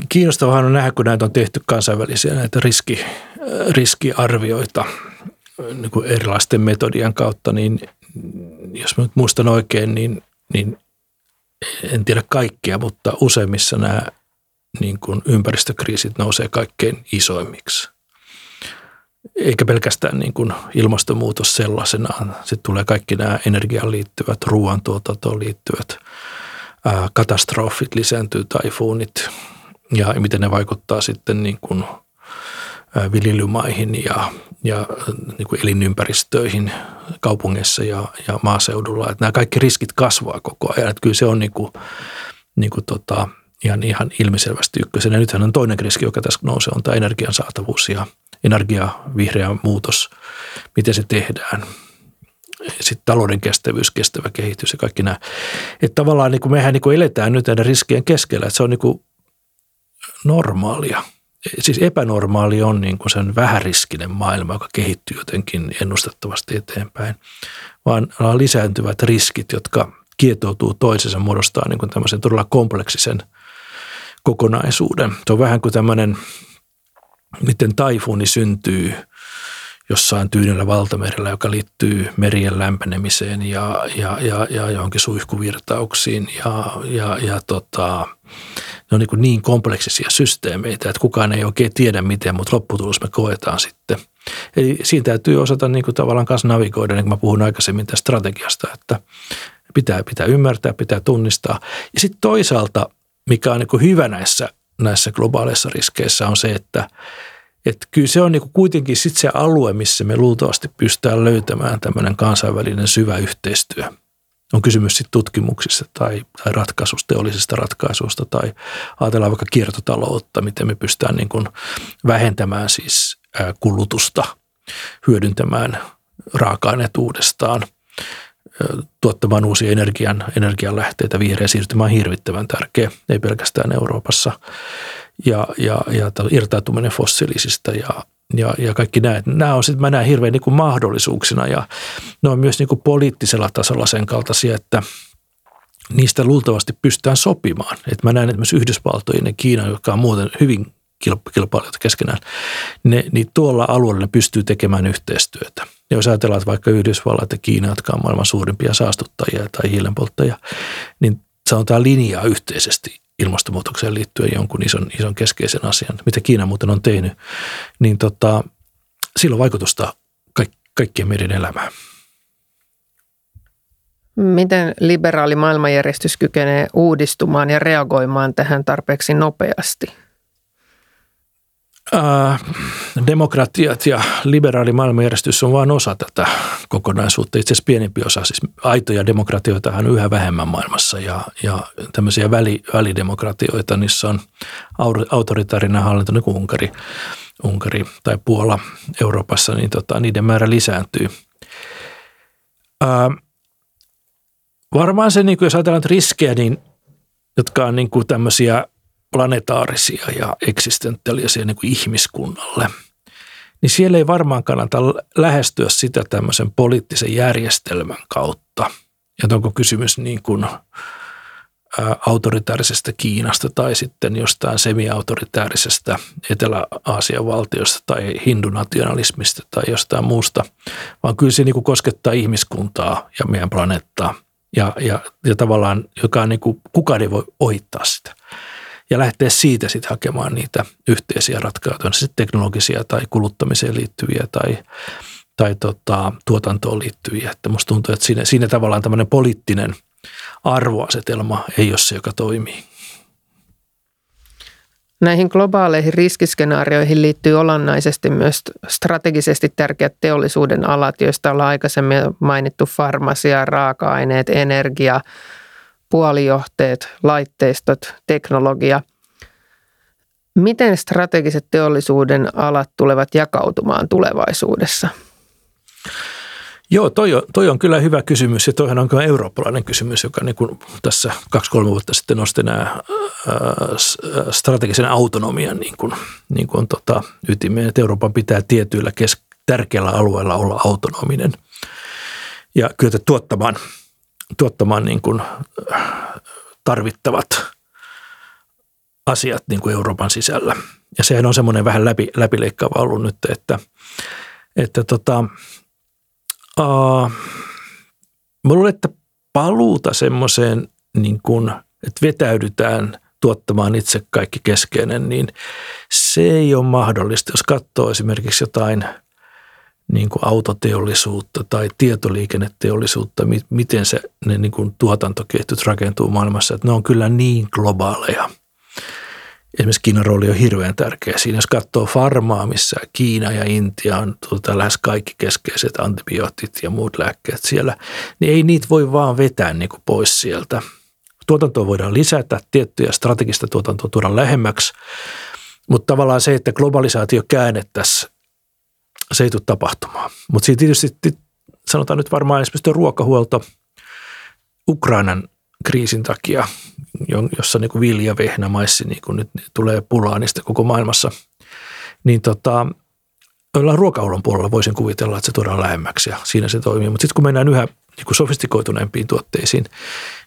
Kiinnostavahan on nähdä, kun näitä on tehty kansainvälisiä näitä riski, riskiarvioita niin kuin erilaisten metodien kautta, niin jos mä nyt muistan oikein, niin, niin en tiedä kaikkia, mutta useimmissa nämä niin kuin ympäristökriisit nousee kaikkein isoimmiksi. Eikä pelkästään niin kuin ilmastonmuutos sellaisenaan. Sitten tulee kaikki nämä energiaan liittyvät, ruoantuotantoon liittyvät katastrofit, lisääntyy taifuunit ja miten ne vaikuttaa sitten niin kuin viljelymaihin ja, ja niin kuin elinympäristöihin kaupungeissa ja, ja maaseudulla. Että nämä kaikki riskit kasvaa koko ajan. Että kyllä se on niin kuin, niin kuin tota, ihan, ihan ilmiselvästi ykkösenä. Nythän on toinen riski, joka tässä nousee, on tämä energian saatavuus ja energia, vihreä muutos, miten se tehdään. Sitten talouden kestävyys, kestävä kehitys ja kaikki nämä. Että tavallaan niin kuin mehän niin kuin eletään nyt näiden riskien keskellä, että se on niin kuin normaalia – siis epänormaali on niin kuin sen vähäriskinen maailma, joka kehittyy jotenkin ennustettavasti eteenpäin, vaan lisääntyvät riskit, jotka kietoutuu toisensa muodostaa niin kuin tämmöisen todella kompleksisen kokonaisuuden. Se on vähän kuin tämmöinen, miten taifuuni syntyy jossain tyynellä valtamerellä, joka liittyy merien lämpenemiseen ja, ja, ja, ja johonkin suihkuvirtauksiin ja, ja, ja tota, ne on niin, niin kompleksisia systeemeitä, että kukaan ei oikein tiedä miten, mutta lopputulos me koetaan sitten. Eli siinä täytyy osata niin kuin tavallaan kanssa navigoida, niin kuin mä puhun aikaisemmin tästä strategiasta, että pitää, pitää ymmärtää, pitää tunnistaa. Ja sitten toisaalta, mikä on niin kuin hyvä näissä, näissä globaaleissa riskeissä on se, että että kyllä se on niin kuin kuitenkin sit se alue, missä me luultavasti pystytään löytämään tämmöinen kansainvälinen syvä yhteistyö. On kysymys sitten tutkimuksista tai, tai ratkaisusta, teollisista ratkaisuista tai ajatellaan vaikka kiertotaloutta, miten me pystytään niin kuin vähentämään siis kulutusta, hyödyntämään raaka-aineet uudestaan, tuottamaan uusia energian, energianlähteitä. Vihreä siirtymä on hirvittävän tärkeä, ei pelkästään Euroopassa. Ja, ja, ja irtautuminen fossiilisista ja, ja, ja kaikki nämä. Nämä on sitten, mä näen hirveän niin kuin mahdollisuuksina ja ne on myös niin kuin poliittisella tasolla sen kaltaisia, että niistä luultavasti pystytään sopimaan. Että mä näen, myös Yhdysvaltojen ja Kiina, jotka on muuten hyvin kilpailijat keskenään, ne, niin tuolla alueella ne pystyy tekemään yhteistyötä. Ja jos ajatellaan, että vaikka Yhdysvallat ja Kiina, jotka on maailman suurimpia saastuttajia tai hiilenpolttajia, niin sanotaan linjaa yhteisesti ilmastonmuutokseen liittyen jonkun ison, ison keskeisen asian, mitä Kiina muuten on tehnyt, niin tota, sillä on vaikutusta kaik, kaikkien meidän elämään. Miten liberaali maailmanjärjestys kykenee uudistumaan ja reagoimaan tähän tarpeeksi nopeasti? Äh, demokratiat ja liberaali maailmanjärjestys on vain osa tätä kokonaisuutta. Itse asiassa pienempi osa, siis aitoja demokratioita on yhä vähemmän maailmassa ja, ja tämmöisiä väli, välidemokratioita, niissä on autoritaarinen hallinto, niin kuin Unkari, Unkari tai Puola Euroopassa, niin tota, niiden määrä lisääntyy. Ää, äh, varmaan se, niin kuin jos ajatellaan riskejä, niin, jotka on niin kuin tämmöisiä – planetaarisia ja eksistentiaalisia niin ihmiskunnalle, niin siellä ei varmaan kannata lähestyä sitä tämmöisen poliittisen järjestelmän kautta. Ja onko kysymys niin kuin autoritaarisesta Kiinasta tai sitten jostain semi-autoritaarisesta Etelä-Aasian valtiosta tai hindunationalismista tai jostain muusta, vaan kyllä se niin kuin koskettaa ihmiskuntaa ja meidän planeettaa ja, ja, ja tavallaan, joka niin kuin, kukaan ei voi ohittaa sitä ja lähteä siitä sitten hakemaan niitä yhteisiä ratkaisuja, sitten teknologisia tai kuluttamiseen liittyviä tai, tai tota, tuotantoon liittyviä. Että musta tuntuu, että siinä, siinä tavallaan tämmöinen poliittinen arvoasetelma ei ole se, joka toimii. Näihin globaaleihin riskiskenaarioihin liittyy olennaisesti myös strategisesti tärkeät teollisuuden alat, joista ollaan aikaisemmin mainittu farmasia, raaka-aineet, energia, puolijohteet, laitteistot, teknologia. Miten strategiset teollisuuden alat tulevat jakautumaan tulevaisuudessa? Joo, toi on, toi on kyllä hyvä kysymys ja toihan on kyllä eurooppalainen kysymys, joka niin kuin tässä kaksi-kolme vuotta sitten nosti nämä strategisen autonomian niin kuin, niin kuin tota, ytimeen, että Euroopan pitää tietyillä kes- tärkeillä alueilla olla autonominen ja kyetä tuottamaan – tuottamaan niin kuin tarvittavat asiat niin kuin Euroopan sisällä. Ja sehän on semmoinen vähän läpi, läpileikkaava ollut nyt, että, että tota, uh, mä luulen, että paluuta semmoiseen, niin kuin, että vetäydytään tuottamaan itse kaikki keskeinen, niin se ei ole mahdollista. Jos katsoo esimerkiksi jotain – niin kuin autoteollisuutta tai tietoliikenneteollisuutta, miten se, ne niin kuin tuotantoketjut rakentuu maailmassa, että ne on kyllä niin globaaleja. Esimerkiksi Kiinan rooli on hirveän tärkeä siinä. Jos katsoo farmaa, missä Kiina ja Intia on tuota, lähes kaikki keskeiset antibiootit ja muut lääkkeet siellä, niin ei niitä voi vaan vetää niin kuin pois sieltä. Tuotantoa voidaan lisätä, tiettyjä strategista tuotantoa tuoda lähemmäksi, mutta tavallaan se, että globalisaatio käännettäisiin se ei tule tapahtumaan. Mutta siitä tietysti sanotaan nyt varmaan esimerkiksi ruokahuolto Ukrainan kriisin takia, jossa niin kuin vilja, vehnä, maissi niin kuin nyt tulee pulaa niistä koko maailmassa, niin tota, ruokahuollon puolella voisin kuvitella, että se tuodaan lähemmäksi ja siinä se toimii. Mutta sitten kun mennään yhä niin kuin sofistikoituneempiin tuotteisiin,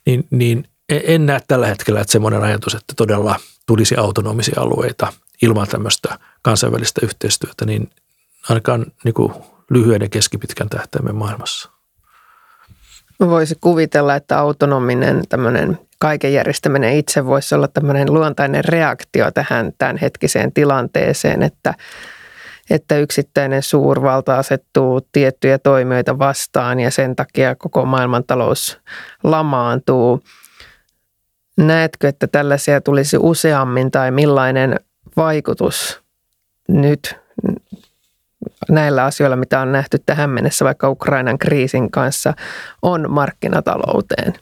niin, niin en näe tällä hetkellä, että semmoinen ajatus, että todella tulisi autonomisia alueita ilman tämmöistä kansainvälistä yhteistyötä, niin ainakaan niin kuin lyhyen ja keskipitkän tähtäimen maailmassa. Voisi kuvitella, että autonominen tämmöinen kaiken järjestäminen itse voisi olla tämmöinen luontainen reaktio tähän tämänhetkiseen tilanteeseen, että, että yksittäinen suurvalta asettuu tiettyjä toimijoita vastaan ja sen takia koko maailmantalous lamaantuu. Näetkö, että tällaisia tulisi useammin tai millainen vaikutus nyt näillä asioilla, mitä on nähty tähän mennessä vaikka Ukrainan kriisin kanssa, on markkinatalouteen?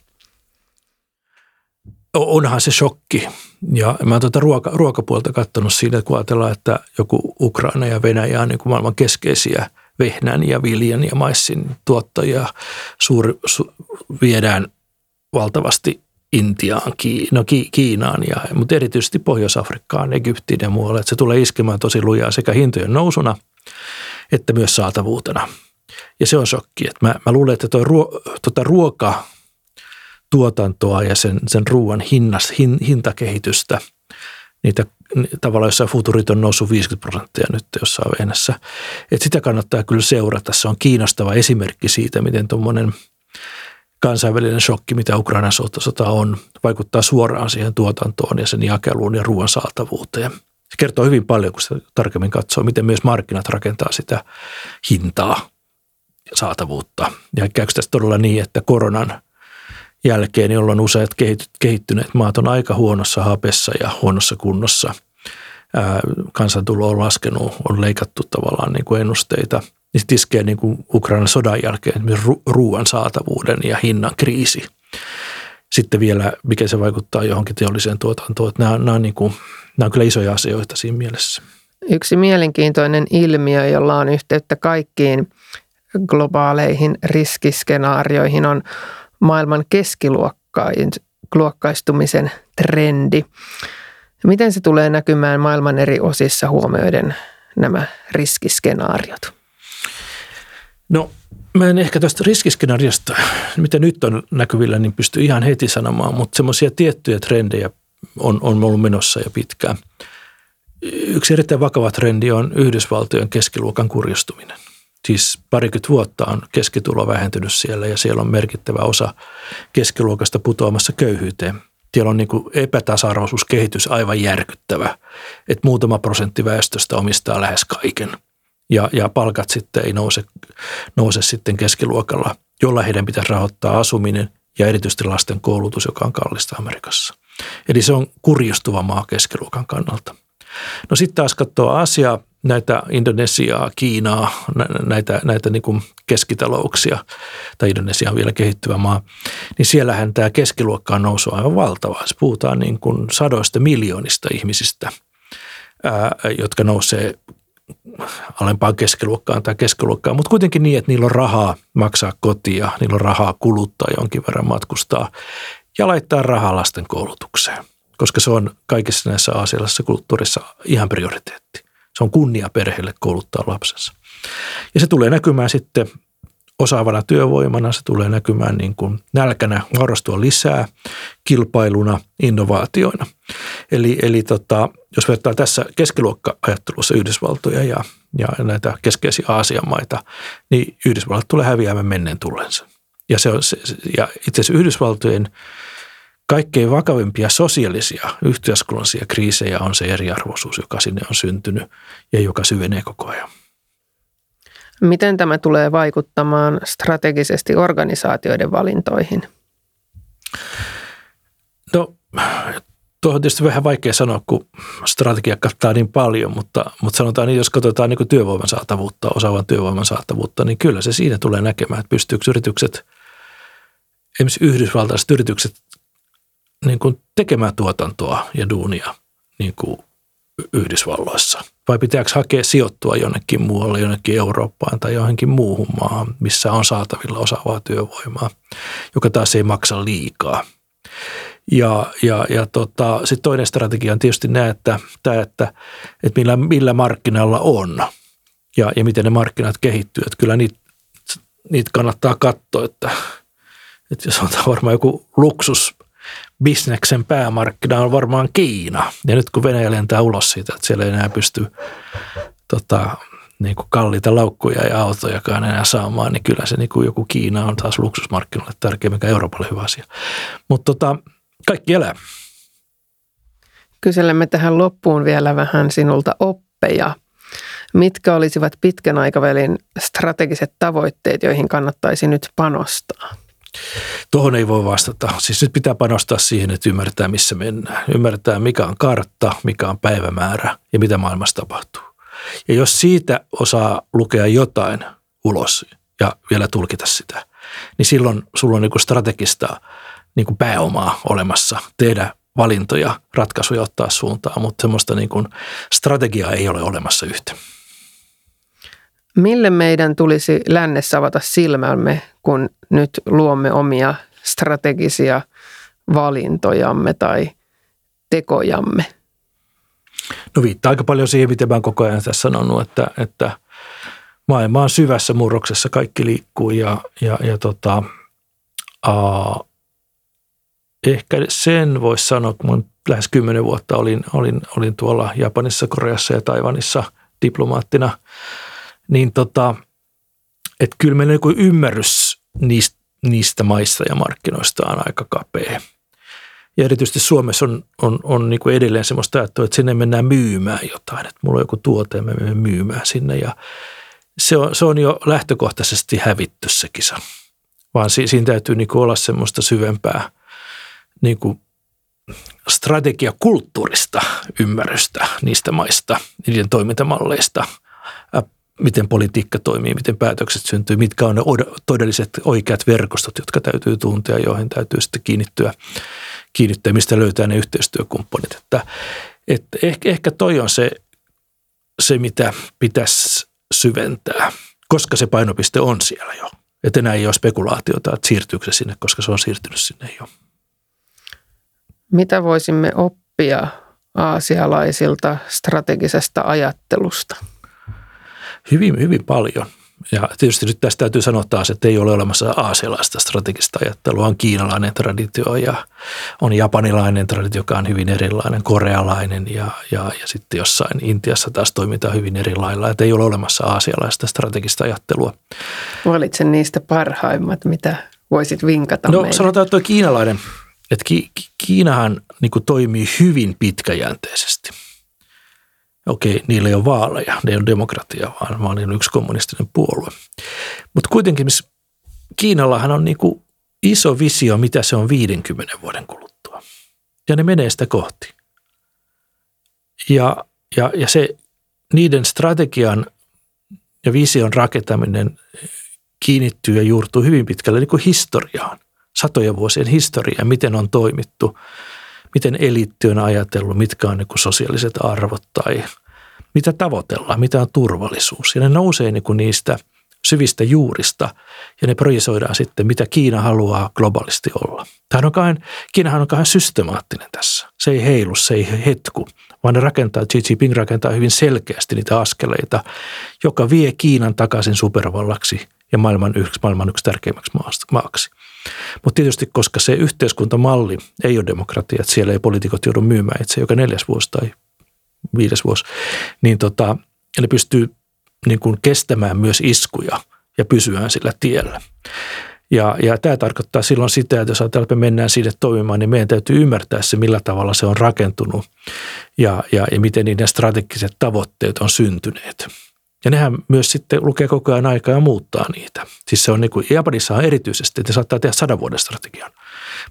Onhan se shokki. Ja mä oon tuota ruoka, ruokapuolta katsonut siinä, kun ajatellaan, että joku Ukraina ja Venäjä on niin kuin maailman keskeisiä vehnän ja viljan ja maissin tuottajia. Suuri, su, viedään valtavasti Intiaan, no Kiinaan, ja, mutta erityisesti Pohjois-Afrikkaan, Egyptiin ja muualle. Että se tulee iskemään tosi lujaa sekä hintojen nousuna että myös saatavuutena. Ja se on shokki. Että mä, mä luulen, että tuo ruo, tota ruokatuotantoa ja sen, sen ruoan hinnas, hin, hintakehitystä, niitä tavallaan jossain futurit on noussut 50 prosenttia nyt jossain vehnässä. Että sitä kannattaa kyllä seurata. Se on kiinnostava esimerkki siitä, miten tuommoinen – kansainvälinen shokki, mitä Ukrainan sota on, vaikuttaa suoraan siihen tuotantoon ja sen jakeluun ja ruoan saatavuuteen. Se kertoo hyvin paljon, kun sitä tarkemmin katsoo, miten myös markkinat rakentaa sitä hintaa ja saatavuutta. Ja käykö tässä todella niin, että koronan jälkeen, jolloin useat kehittyneet maat on aika huonossa hapessa ja huonossa kunnossa. kansantulo on laskenut, on leikattu tavallaan niin kuin ennusteita – niin sitten iskee niin kuin Ukrainan sodan jälkeen ru- ruoan saatavuuden ja hinnan kriisi. Sitten vielä, mikä se vaikuttaa johonkin teolliseen tuotantoon. Että nämä, nämä, on niin kuin, nämä on kyllä isoja asioita siinä mielessä. Yksi mielenkiintoinen ilmiö, jolla on yhteyttä kaikkiin globaaleihin riskiskenaarioihin, on maailman keskiluokkaistumisen trendi. Miten se tulee näkymään maailman eri osissa huomioiden nämä riskiskenaariot? No mä en ehkä tästä riskiskenaariosta, mitä nyt on näkyvillä, niin pysty ihan heti sanomaan, mutta semmoisia tiettyjä trendejä on, on ollut menossa jo pitkään. Yksi erittäin vakava trendi on Yhdysvaltojen keskiluokan kurjistuminen. Siis parikymmentä vuotta on keskitulo vähentynyt siellä ja siellä on merkittävä osa keskiluokasta putoamassa köyhyyteen. Siellä on niin epätasa-arvoisuuskehitys aivan järkyttävä, että muutama prosentti väestöstä omistaa lähes kaiken – ja, ja palkat sitten ei nouse, nouse sitten keskiluokalla, jolla heidän pitäisi rahoittaa asuminen ja erityisesti lasten koulutus, joka on kallista Amerikassa. Eli se on kurjistuva maa keskiluokan kannalta. No sitten taas katsoo Asiaa, näitä Indonesiaa, Kiinaa, näitä, näitä niin kuin keskitalouksia, tai Indonesia on vielä kehittyvä maa, niin siellähän tämä keskiluokka on noussut aivan valtavaa. Se puhutaan niin kuin sadoista miljoonista ihmisistä, ää, jotka nousee alempaan keskiluokkaan tai keskiluokkaan, mutta kuitenkin niin, että niillä on rahaa maksaa kotia, niillä on rahaa kuluttaa jonkin verran matkustaa ja laittaa rahaa lasten koulutukseen, koska se on kaikissa näissä asiallisissa kulttuurissa ihan prioriteetti. Se on kunnia perheelle kouluttaa lapsensa. Ja se tulee näkymään sitten osaavana työvoimana, se tulee näkymään niin kuin nälkänä vaurastua lisää, kilpailuna, innovaatioina. Eli, eli tota, jos vertaa tässä keskiluokka-ajattelussa Yhdysvaltoja ja, ja näitä keskeisiä Aasian maita, niin Yhdysvallat tulee häviämään menneen tullensa. Ja, se on, se, ja itse asiassa Yhdysvaltojen kaikkein vakavimpia sosiaalisia yhteiskunnallisia kriisejä on se eriarvoisuus, joka sinne on syntynyt ja joka syvenee koko ajan. Miten tämä tulee vaikuttamaan strategisesti organisaatioiden valintoihin? No, tuohon on tietysti vähän vaikea sanoa, kun strategia kattaa niin paljon, mutta, mutta sanotaan niin, jos katsotaan niin työvoiman saatavuutta, osaavan työvoiman saatavuutta, niin kyllä se siinä tulee näkemään, että pystyykö yritykset, esimerkiksi yhdysvaltaiset yritykset, niin kuin tekemään tuotantoa ja duunia niin kuin Yhdysvalloissa? Vai pitääkö hakea sijoittua jonnekin muualle, jonnekin Eurooppaan tai johonkin muuhun maahan, missä on saatavilla osaavaa työvoimaa, joka taas ei maksa liikaa? Ja, ja, ja tota, sitten toinen strategia on tietysti nämä, että, tämä, että, että millä, millä markkinalla on ja, ja miten ne markkinat kehittyy. Että kyllä niitä, niitä kannattaa katsoa, että, että jos on varmaan joku luksus bisneksen päämarkkina on varmaan Kiina. Ja nyt kun Venäjä lentää ulos siitä, että siellä ei enää pysty tota, niin kuin kalliita laukkuja ja autojakaan enää saamaan, niin kyllä se niin kuin joku Kiina on taas luksusmarkkinoille tärkeä, mikä Euroopalle hyvä asia. Mutta tota, kaikki elää. Kyselemme tähän loppuun vielä vähän sinulta oppeja. Mitkä olisivat pitkän aikavälin strategiset tavoitteet, joihin kannattaisi nyt panostaa? Tuohon ei voi vastata. Siis nyt pitää panostaa siihen, että ymmärtää, missä mennään. Ymmärtää, mikä on kartta, mikä on päivämäärä ja mitä maailmassa tapahtuu. Ja jos siitä osaa lukea jotain ulos ja vielä tulkita sitä, niin silloin sulla on niin strategista niin pääomaa olemassa tehdä valintoja, ratkaisuja ottaa suuntaa, mutta semmoista niin strategiaa ei ole olemassa yhtä. Mille meidän tulisi lännessä avata silmämme, kun nyt luomme omia strategisia valintojamme tai tekojamme? No viittaa aika paljon siihen, miten mä koko ajan tässä sanonut, että, että maailma on syvässä murroksessa, kaikki liikkuu ja, ja, ja tota, aa, ehkä sen voisi sanoa, kun lähes kymmenen vuotta olin, olin, olin tuolla Japanissa, Koreassa ja Taivanissa diplomaattina, niin tota, että kyllä meillä joku ymmärrys niistä, niistä maista ja markkinoista on aika kapea. Ja erityisesti Suomessa on, on, on niin kuin edelleen semmoista ajattelua, että sinne mennään myymään jotain, että mulla on joku tuote ja me mennään myymään sinne. Ja se on, se on jo lähtökohtaisesti hävitty se kisa, vaan si, siinä täytyy niin kuin olla semmoista syvempää niin kuin strategiakulttuurista ymmärrystä niistä maista, niiden toimintamalleista, miten politiikka toimii, miten päätökset syntyy, mitkä on ne todelliset oikeat verkostot, jotka täytyy tuntea, joihin täytyy sitten kiinnittyä, kiinnittyä mistä löytää ne yhteistyökumppanit. Että, että ehkä, ehkä toi on se, se, mitä pitäisi syventää, koska se painopiste on siellä jo. Että enää ei ole spekulaatiota, että siirtyykö se sinne, koska se on siirtynyt sinne jo. Mitä voisimme oppia aasialaisilta strategisesta ajattelusta? Hyvin, hyvin paljon. Ja tietysti nyt tästä täytyy sanoa taas, että ei ole olemassa aasialaista strategista ajattelua. On kiinalainen traditio ja on japanilainen traditio, joka on hyvin erilainen, korealainen ja, ja, ja sitten jossain Intiassa taas toimitaan hyvin eri lailla. Että ei ole olemassa aasialaista strategista ajattelua. Valitsen niistä parhaimmat, mitä voisit vinkata No meille. sanotaan, että tuo kiinalainen, että Ki- Kiinahan niin toimii hyvin pitkäjänteisesti – okei, niillä ei ole vaaleja, ne ei ole demokratia, vaan, vaan niillä on yksi kommunistinen puolue. Mutta kuitenkin Kiinallahan on niinku iso visio, mitä se on 50 vuoden kuluttua. Ja ne menee sitä kohti. Ja, ja, ja se niiden strategian ja vision rakentaminen kiinnittyy ja juurtuu hyvin pitkälle niin kuin historiaan, satojen vuosien historiaan, miten on toimittu – miten eliitti on ajatellut, mitkä on niin kuin sosiaaliset arvot tai mitä tavoitellaan, mitä on turvallisuus. Ja ne nousee niin kuin niistä syvistä juurista ja ne projisoidaan sitten, mitä Kiina haluaa globaalisti olla. Tähän on kahden, Kiinahan on kahden systemaattinen tässä. Se ei heilu, se ei hetku, vaan ne rakentaa, Xi Jinping rakentaa hyvin selkeästi niitä askeleita, joka vie Kiinan takaisin supervallaksi ja maailman yksi, maailman yksi tärkeimmäksi maaksi. Mutta tietysti, koska se yhteiskuntamalli ei ole demokratia, että siellä ei poliitikot joudu myymään itse joka neljäs vuosi tai viides vuosi, niin tota, ne pystyy niin kuin kestämään myös iskuja ja pysyä sillä tiellä. Ja, ja tämä tarkoittaa silloin sitä, että jos ajatellaan, että me mennään sinne toimimaan, niin meidän täytyy ymmärtää se, millä tavalla se on rakentunut ja, ja, ja miten niiden strategiset tavoitteet on syntyneet. Ja nehän myös sitten lukee koko ajan aikaa ja muuttaa niitä. Siis se on niin kuin, Japanissa on erityisesti, että saattaa tehdä sadan vuoden strategian,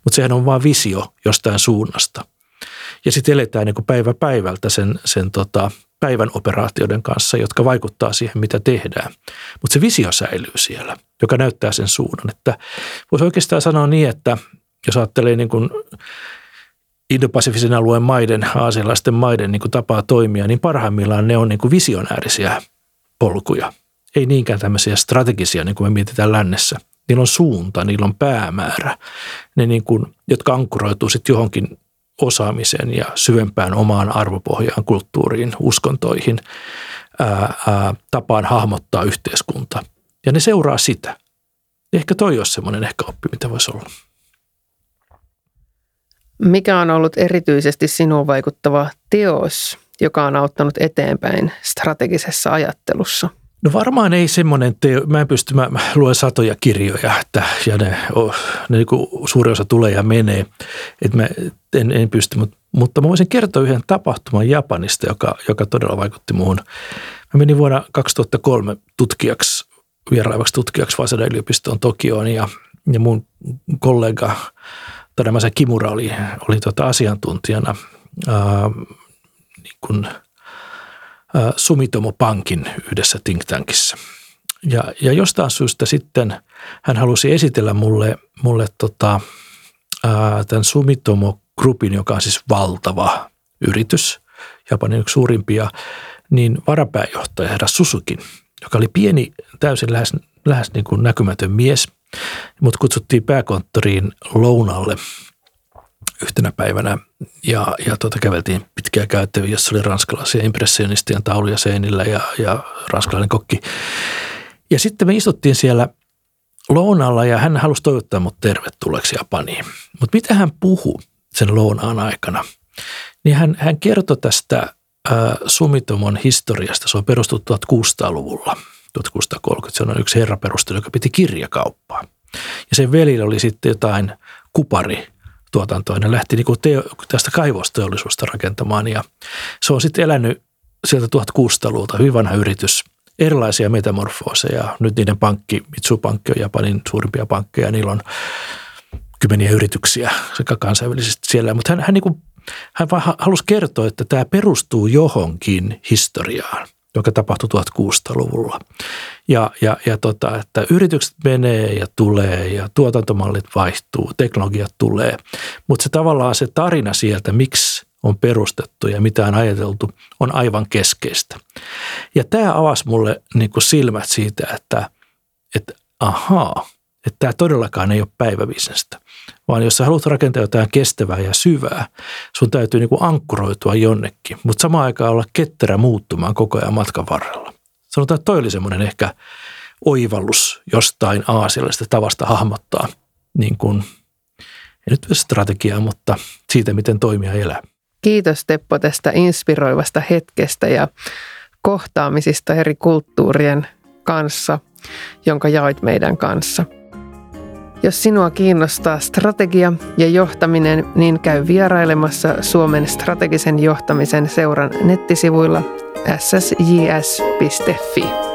mutta sehän on vain visio jostain suunnasta. Ja sitten eletään niin kuin päivä päivältä sen, sen tota, päivän operaatioiden kanssa, jotka vaikuttaa siihen, mitä tehdään. Mutta se visio säilyy siellä, joka näyttää sen suunnan. Että voisi oikeastaan sanoa niin, että jos ajattelee niin kuin Indo-Pasifisen alueen maiden, aasialaisten maiden niin kuin tapaa toimia, niin parhaimmillaan ne on niin kuin visionäärisiä polkuja. Ei niinkään tämmöisiä strategisia, niin kuin me mietitään lännessä. Niillä on suunta, niillä on päämäärä, ne niin kuin, jotka ankkuroituu sitten johonkin osaamiseen ja syvempään omaan arvopohjaan, kulttuuriin, uskontoihin, ää, ää, tapaan hahmottaa yhteiskunta. Ja ne seuraa sitä. Ehkä toi olisi semmoinen ehkä oppi, mitä voisi olla. Mikä on ollut erityisesti sinuun vaikuttava teos, joka on auttanut eteenpäin strategisessa ajattelussa? No varmaan ei semmoinen teo, mä en pysty, mä, luen satoja kirjoja, että, ja ne, ne niin kuin suuri osa tulee ja menee, että mä en, en pysty, mutta, mutta mä voisin kertoa yhden tapahtuman Japanista, joka, joka todella vaikutti muuhun. Mä menin vuonna 2003 tutkijaksi, vieraivaksi tutkijaksi Waseda yliopistoon Tokioon ja, ja mun kollega Tadamasa Kimura oli, oli tota asiantuntijana kuin Sumitomo Pankin yhdessä think tankissa. Ja, ja jostain syystä sitten hän halusi esitellä mulle, mulle tota, ää, tämän Sumitomo Groupin, joka on siis valtava yritys, Japanin yksi suurimpia, niin varapääjohtaja herra Susukin, joka oli pieni, täysin lähes, lähes niin kuin näkymätön mies, mutta kutsuttiin pääkonttoriin lounalle yhtenä päivänä ja, ja tuota, käveltiin pitkää käyttäviä, jossa oli ranskalaisia impressionistien tauluja seinillä ja, ja ranskalainen kokki. Ja sitten me istuttiin siellä lounalla ja hän halusi toivottaa mut tervetulleeksi Japaniin. Mutta mitä hän puhui sen lounaan aikana? Niin hän, hän kertoi tästä äh, Sumitomon historiasta. Se on perustettu 1600-luvulla, 1630. Se on yksi herra perustelu, joka piti kirjakauppaa. Ja sen velillä oli sitten jotain kupari tuotantoa. Ne lähti niin kuin teo, tästä kaivosteollisuudesta rakentamaan ja se on sitten elänyt sieltä 1600-luvulta, hyvin vanha yritys, erilaisia metamorfooseja. Nyt niiden pankki, Mitsupankki on Japanin suurimpia pankkeja, niillä on kymmeniä yrityksiä sekä kansainvälisesti siellä, mutta hän, hän, niin kuin, hän vaan halusi kertoa, että tämä perustuu johonkin historiaan – joka tapahtui 1600-luvulla. Ja, ja, ja tota, että yritykset menee ja tulee ja tuotantomallit vaihtuu, teknologiat tulee, mutta se tavallaan se tarina sieltä, miksi on perustettu ja mitä on ajateltu, on aivan keskeistä. Ja tämä avasi mulle niin kuin silmät siitä, että, että ahaa, että tämä todellakaan ei ole päiväbisnestä, vaan jos sä haluat rakentaa jotain kestävää ja syvää, sun täytyy niin kuin ankkuroitua jonnekin, mutta samaan aikaan olla ketterä muuttumaan koko ajan matkan varrella. Sanotaan, että toi oli semmoinen ehkä oivallus jostain aasiallisesta tavasta hahmottaa niin kuin, ei nyt strategiaa, mutta siitä, miten toimia elää. Kiitos Teppo tästä inspiroivasta hetkestä ja kohtaamisista eri kulttuurien kanssa, jonka jaoit meidän kanssa – jos sinua kiinnostaa strategia ja johtaminen, niin käy vierailemassa Suomen strategisen johtamisen seuran nettisivuilla ssjs.fi.